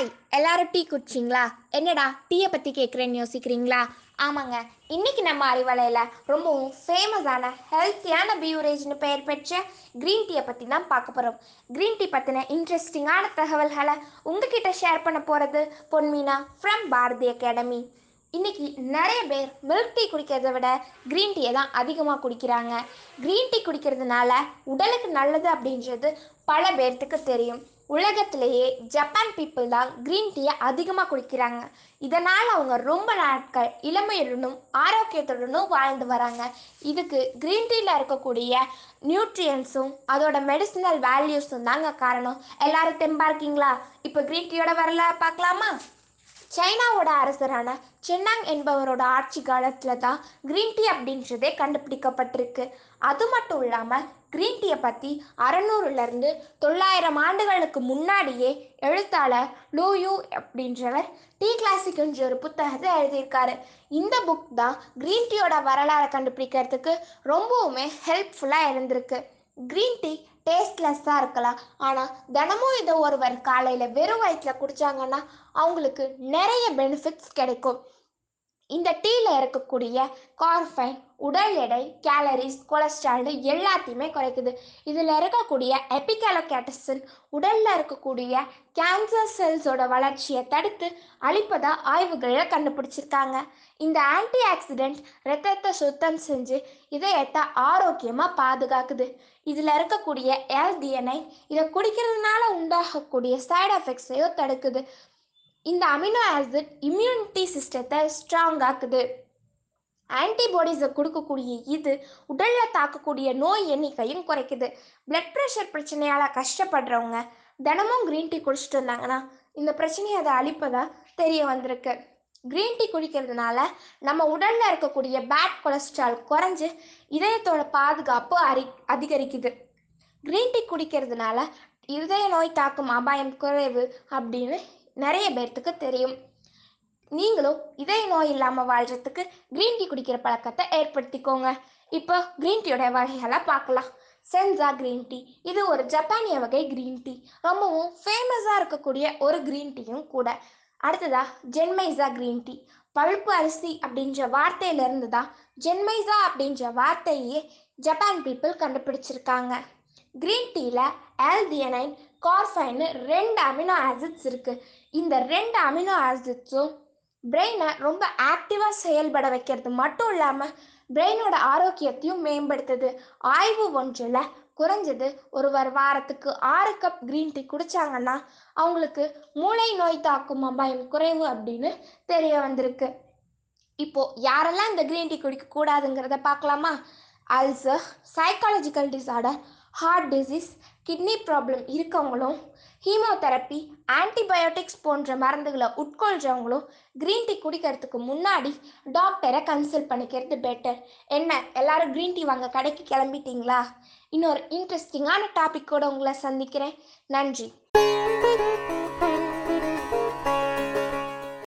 hi எல்லாரும் tea குடிச்சிங்களா? என்னடா டீயை பற்றி கேட்குறேன்னு யோசிக்கிறீங்களா? ஆமாங்க இன்னைக்கு நம்ம அறிவலையில் ரொம்பவும் ஃபேமஸான ஹெல்த்தியான பியூரேஜ்னு பெயர் பெற்ற க்ரீன் டீயை பற்றி தான் பார்க்க போகிறோம் க்ரீன் டீ பற்றின இன்ட்ரெஸ்டிங்கான தகவல்களை உங்ககிட்ட ஷேர் பண்ண போகிறது பொன்மீனா ஃப்ரம் பாரதி அகாடமி இன்றைக்கி நிறைய பேர் மில்க் டீ குடிக்கிறத விட க்ரீன் டீயை தான் அதிகமாக குடிக்கிறாங்க. க்ரீன் டீ குடிக்கிறதுனால உடலுக்கு நல்லது அப்படின்றது பல பேர்த்துக்கு தெரியும். உலகத்திலேயே ஜப்பான் பீப்புள் தான் க்ரீன் டீயை அதிகமாக குடிக்கிறாங்க. இதனால் அவங்க ரொம்ப நாட்கள் இளமையுடனும் ஆரோக்கியத்துடனும் வாழ்ந்து வராங்க. இதுக்கு க்ரீன் டீயில் இருக்கக்கூடிய நியூட்ரியன்ஸும் அதோட மெடிசினல் வேல்யூஸும் தாங்க காரணம். எல்லாரும் தெம்பா இருக்கீங்களா? இப்போ க்ரீன் டீயோட வரல பார்க்கலாமா? சைனாவோட அரசரான சென்னாங் என்பவரோட ஆட்சி காலத்தில் தான் க்ரீன் டீ அப்படின்றதே கண்டுபிடிக்கப்பட்டிருக்கு. அது மட்டும் இல்லாமல் க்ரீன் டீயை பற்றி அறநூறுலேருந்து தொள்ளாயிரம் ஆண்டுகளுக்கு முன்னாடியே எழுத்தாளர் லூயூ அப்படின்றவர் டீ கிளாசிக்ன்ற ஒரு புத்தகத்தை எழுதியிருக்காரு. இந்த புக் தான் க்ரீன் டீயோட வரலாறை கண்டுபிடிக்கிறதுக்கு ரொம்பவுமே ஹெல்ப்ஃபுல்லாக இருந்திருக்கு. க்ரீன் டீ டேஸ்ட்லெஸ்ஸாக இருக்கலாம். ஆனால் தினமும் இதை ஒருவர் காலையில் வெறும் வயிற்றில் குடித்தாங்கன்னா அவங்களுக்கு நிறைய பெனிஃபிட்ஸ் கிடைக்கும். இந்த டீயில் இருக்கக்கூடிய கார்ஃபைன் உடல் எடை கேலரிஸ் கொலஸ்ட்ரால் எல்லாத்தையுமே குறைக்குது. இதில் இருக்கக்கூடிய எபிகலோகேட்டசின் உடலில் இருக்கக்கூடிய கேன்சர் செல்ஸோட வளர்ச்சியை தடுத்து அழிப்பதாக ஆய்வுகளில் கண்டுபிடிச்சிருக்காங்க. இந்த ஆன்டி ஆக்சிடென்ட் ரத்தத்தை சுத்தம் செஞ்சு இதயத்தை ஆரோக்கியமாக பாதுகாக்குது. இதில் இருக்கக்கூடிய எல்டிஎன்ஐ இதை குடிக்கிறதுனால உண்டாகக்கூடிய சைடு எஃபெக்ட்ஸையும் தடுக்குது. இந்த அமினோ ஆசிட் இம்யூனிட்டி சிஸ்டத்தை ஸ்ட்ராங் ஆக்குது. ஆன்டிபாடிஸை கொடுக்கக்கூடிய இது உடலில் தாக்கக்கூடிய நோய் எண்ணிக்கையும் குறைக்குது. பிளட் ப்ரெஷர் பிரச்சனையால் கஷ்டப்படுறவங்க தினமும் க்ரீன் டீ குடிச்சிட்டு இருந்தாங்கன்னா இந்த பிரச்சனையை அதை அழிப்பதா தெரிய வந்திருக்கு. க்ரீன் டீ குடிக்கிறதுனால நம்ம உடலில் இருக்கக்கூடிய பேட் கொலஸ்ட்ரால் குறைஞ்சு இதயத்தோட பாதுகாப்பு அரி அதிகரிக்குது. க்ரீன் டீ குடிக்கிறதுனால இதய நோய் தாக்கும் அபாயம் குறைவு அப்படின்னு நிறைய பேர்த்துக்கு தெரியும். நீங்களும் இதய நோய் இல்லாமல் வாழ்கிறதுக்கு க்ரீன் டீ குடிக்கிற பழக்கத்தை ஏற்படுத்திக்கோங்க. இப்போ க்ரீன் டீயோட வகைகளை பார்க்கலாம். சென்சா க்ரீன் டீ இது ஒரு ஜப்பானிய வகை க்ரீன் டீ ரொம்பவும் ஃபேமஸாக இருக்கக்கூடிய ஒரு க்ரீன் டீயும் கூட. அடுத்ததா ஜென்மைசா க்ரீன் டீ பழுப்பு அரிசி அப்படின்ற வார்த்தையிலிருந்து தான் ஜென்மைசா அப்படின்ற வார்த்தையே ஜப்பான் பீப்புள் கண்டுபிடிச்சிருக்காங்க. க்ரீன் டீயில் ஆல்தியனைன் கார்ஃபைன்னு ரெண்டு அமினோ ஆசிட்ஸ் இருக்குது இந்த ரெண்டு அமினோ ஆசிட்ஸும் பிரெயினை ரொம்ப ஆக்டிவாக செயல்பட வைக்கிறது. மட்டும் இல்லாமல் பிரெயினோட ஆரோக்கியத்தையும் மேம்படுத்துது. ஆய்வு ஒன்றில் குறைஞ்சது ஒருவர் வாரத்துக்கு ஆறு கப் க்ரீன் டீ குடித்தாங்கன்னா அவங்களுக்கு மூளை நோய் தாக்கும் அபாயம் குறைவு அப்படின்னு தெரிய வந்திருக்கு. இப்போ யாரெல்லாம் இந்த க்ரீன் டீ குடிக்க கூடாதுங்கிறத பார்க்கலாமா? Ulcer psychological disorder heart disease kidney problem இருக்கவங்களும் ஹீமோதெரப்பி ஆன்டிபயோட்டிக்ஸ் போன்ற மருந்துகளை உட்கொள்கிறவங்களும் க்ரீன் டீ குடிக்கிறதுக்கு முன்னாடி டாக்டரை கன்சல்ட் பண்ணிக்கிறது பெட்டர் என்ன எல்லாரும் க்ரீன் டீ வாங்க கடைக்கு கிளம்பிட்டீங்களா? இன்னொரு இன்ட்ரெஸ்டிங்கான டாபிக்கோட உங்களை சந்திக்கிறேன். நன்றி.